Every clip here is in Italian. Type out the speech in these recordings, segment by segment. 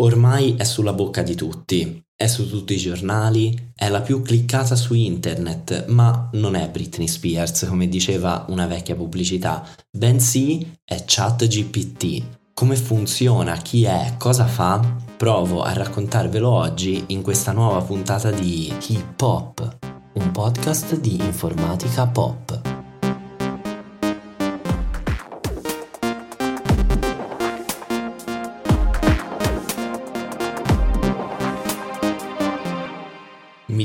Ormai è sulla bocca di tutti, è su tutti i giornali, è la più cliccata su internet, ma non è Britney Spears come diceva una vecchia pubblicità, bensì è ChatGPT. Come funziona, chi è, cosa fa? Provo a raccontarvelo oggi in questa nuova puntata di Hip Hop, un podcast di informatica pop.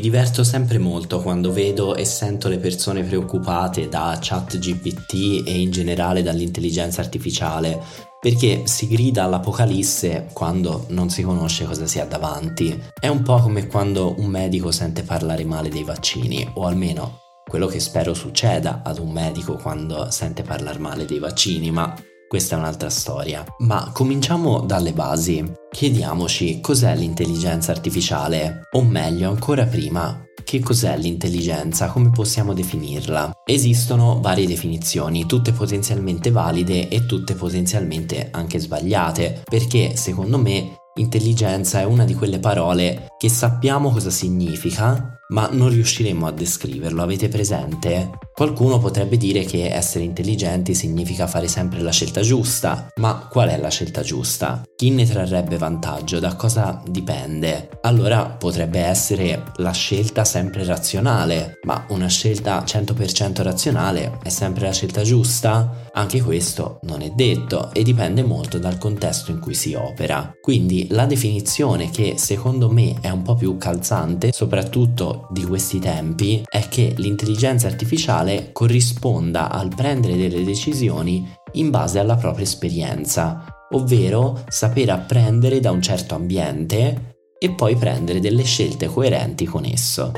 Diverto sempre molto quando vedo e sento le persone preoccupate da chat GPT e in generale dall'intelligenza artificiale, perché si grida all'apocalisse quando non si conosce cosa si ha davanti. È un po' come quando un medico sente parlare male dei vaccini, o almeno quello che spero succeda ad un medico quando sente parlare male dei vaccini, ma questa è un'altra storia. Ma cominciamo dalle basi. Chiediamoci cos'è l'intelligenza artificiale, o meglio ancora prima, che cos'è l'intelligenza, come possiamo definirla? Esistono varie definizioni, tutte potenzialmente valide e tutte potenzialmente anche sbagliate, perché secondo me intelligenza è una di quelle parole che sappiamo cosa significa, ma non riusciremo a descriverlo, avete presente? Qualcuno potrebbe dire che essere intelligenti significa fare sempre la scelta giusta, ma qual è la scelta giusta? Chi ne trarrebbe vantaggio? Da cosa dipende? Allora potrebbe essere la scelta sempre razionale, ma una scelta 100% razionale è sempre la scelta giusta? Anche questo non è detto e dipende molto dal contesto in cui si opera. Quindi la definizione che secondo me è un po' più calzante, soprattutto di questi tempi, è che l'intelligenza artificiale corrisponda al prendere delle decisioni in base alla propria esperienza, ovvero saper apprendere da un certo ambiente e poi prendere delle scelte coerenti con esso.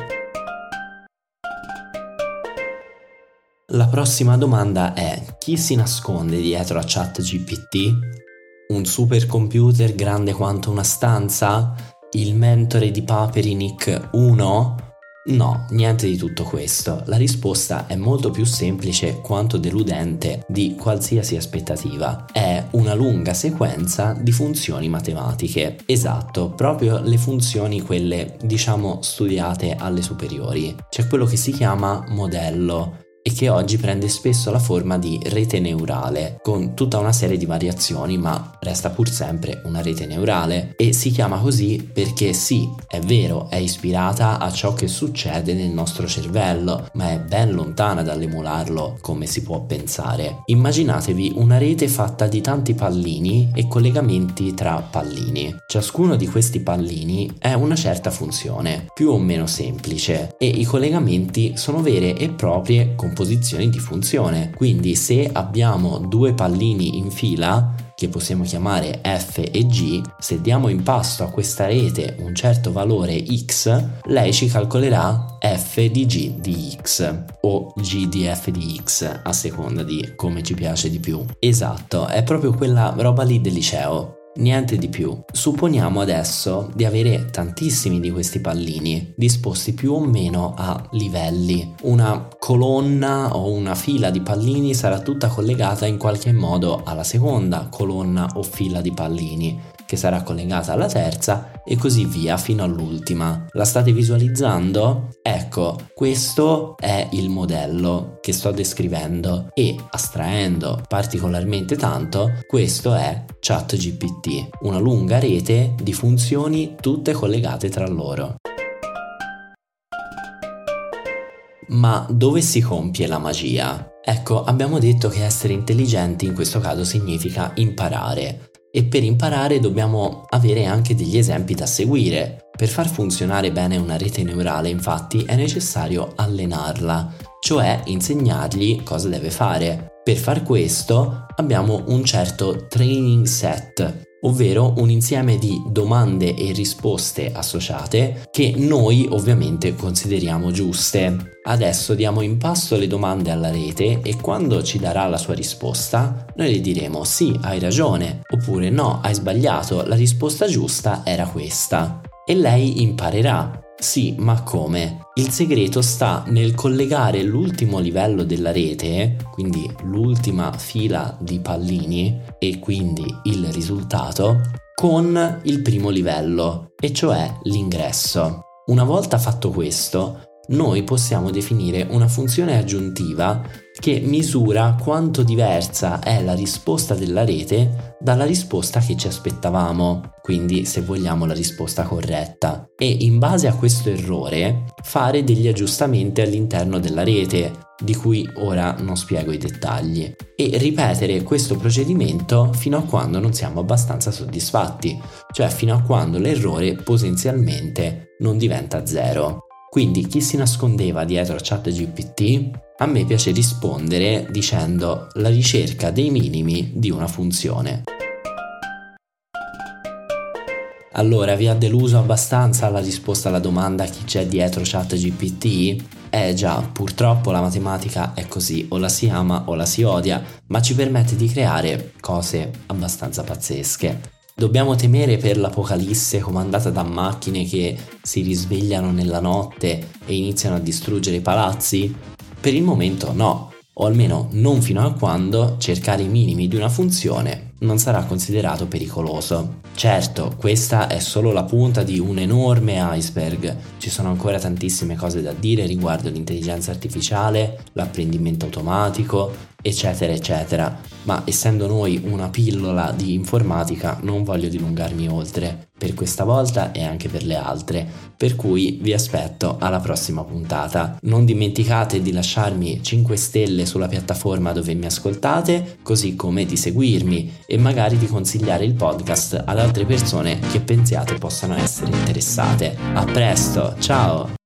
La prossima domanda è chi si nasconde dietro a ChatGPT? Un supercomputer grande quanto una stanza? Il mentore di Paperinik 1? No, niente di tutto questo. La risposta è molto più semplice quanto deludente di qualsiasi aspettativa. È una lunga sequenza di funzioni matematiche. Esatto, proprio le funzioni quelle, diciamo, studiate alle superiori. C'è quello che si chiama modello che oggi prende spesso la forma di rete neurale, con tutta una serie di variazioni, ma resta pur sempre una rete neurale e si chiama così perché sì, è vero, è ispirata a ciò che succede nel nostro cervello, ma è ben lontana dall'emularlo come si può pensare. Immaginatevi una rete fatta di tanti pallini e collegamenti tra pallini. Ciascuno di questi pallini è una certa funzione, più o meno semplice, e i collegamenti sono vere e proprie componenti posizioni di funzione. Quindi se abbiamo due pallini in fila, che possiamo chiamare f e g, se diamo in pasto a questa rete un certo valore x, lei ci calcolerà f di g di x o g di f di x a seconda di come ci piace di più. Esatto, è proprio quella roba lì del liceo niente di più. Supponiamo adesso di avere tantissimi di questi pallini disposti più o meno a livelli. Una colonna o una fila di pallini sarà tutta collegata in qualche modo alla seconda colonna o fila di pallini che sarà collegata alla terza e così via fino all'ultima. La state visualizzando? Ecco, questo è il modello che sto descrivendo e astraendo particolarmente tanto, questo è ChatGPT, una lunga rete di funzioni tutte collegate tra loro. Ma dove si compie la magia? Ecco, abbiamo detto che essere intelligenti in questo caso significa imparare e per imparare dobbiamo avere anche degli esempi da seguire. Per far funzionare bene una rete neurale infatti è necessario allenarla, cioè insegnargli cosa deve fare. Per far questo abbiamo un certo training set, ovvero un insieme di domande e risposte associate che noi ovviamente consideriamo giuste. Adesso diamo in pasto le domande alla rete e quando ci darà la sua risposta, noi le diremo sì, hai ragione, oppure no, hai sbagliato, la risposta giusta era questa. E lei imparerà sì, ma come? Il segreto sta nel collegare l'ultimo livello della rete, quindi l'ultima fila di pallini e quindi il risultato, con il primo livello, e cioè l'ingresso. Una volta fatto questo, noi possiamo definire una funzione aggiuntiva che misura quanto diversa è la risposta della rete dalla risposta che ci aspettavamo, quindi se vogliamo la risposta corretta, e in base a questo errore fare degli aggiustamenti all'interno della rete, di cui ora non spiego i dettagli, e ripetere questo procedimento fino a quando non siamo abbastanza soddisfatti, cioè fino a quando l'errore potenzialmente non diventa zero. Quindi chi si nascondeva dietro a ChatGPT? A me piace rispondere dicendo la ricerca dei minimi di una funzione. Allora, vi ha deluso abbastanza la risposta alla domanda chi c'è dietro ChatGPT? Eh già, purtroppo la matematica è così, o la si ama o la si odia, ma ci permette di creare cose abbastanza pazzesche. Dobbiamo temere per l'apocalisse comandata da macchine che si risvegliano nella notte e iniziano a distruggere i palazzi? Per il momento no, o almeno non fino a quando cercare i minimi di una funzione non sarà considerato pericoloso. Certo, questa è solo la punta di un enorme iceberg, ci sono ancora tantissime cose da dire riguardo l'intelligenza artificiale, l'apprendimento automatico, eccetera eccetera, ma essendo noi una pillola di informatica non voglio dilungarmi oltre per questa volta e anche per le altre, per cui vi aspetto alla prossima puntata. Non dimenticate di lasciarmi 5 stelle sulla piattaforma dove mi ascoltate, così come di seguirmi e magari di consigliare il podcast ad altre persone che pensiate possano essere interessate. A presto, ciao!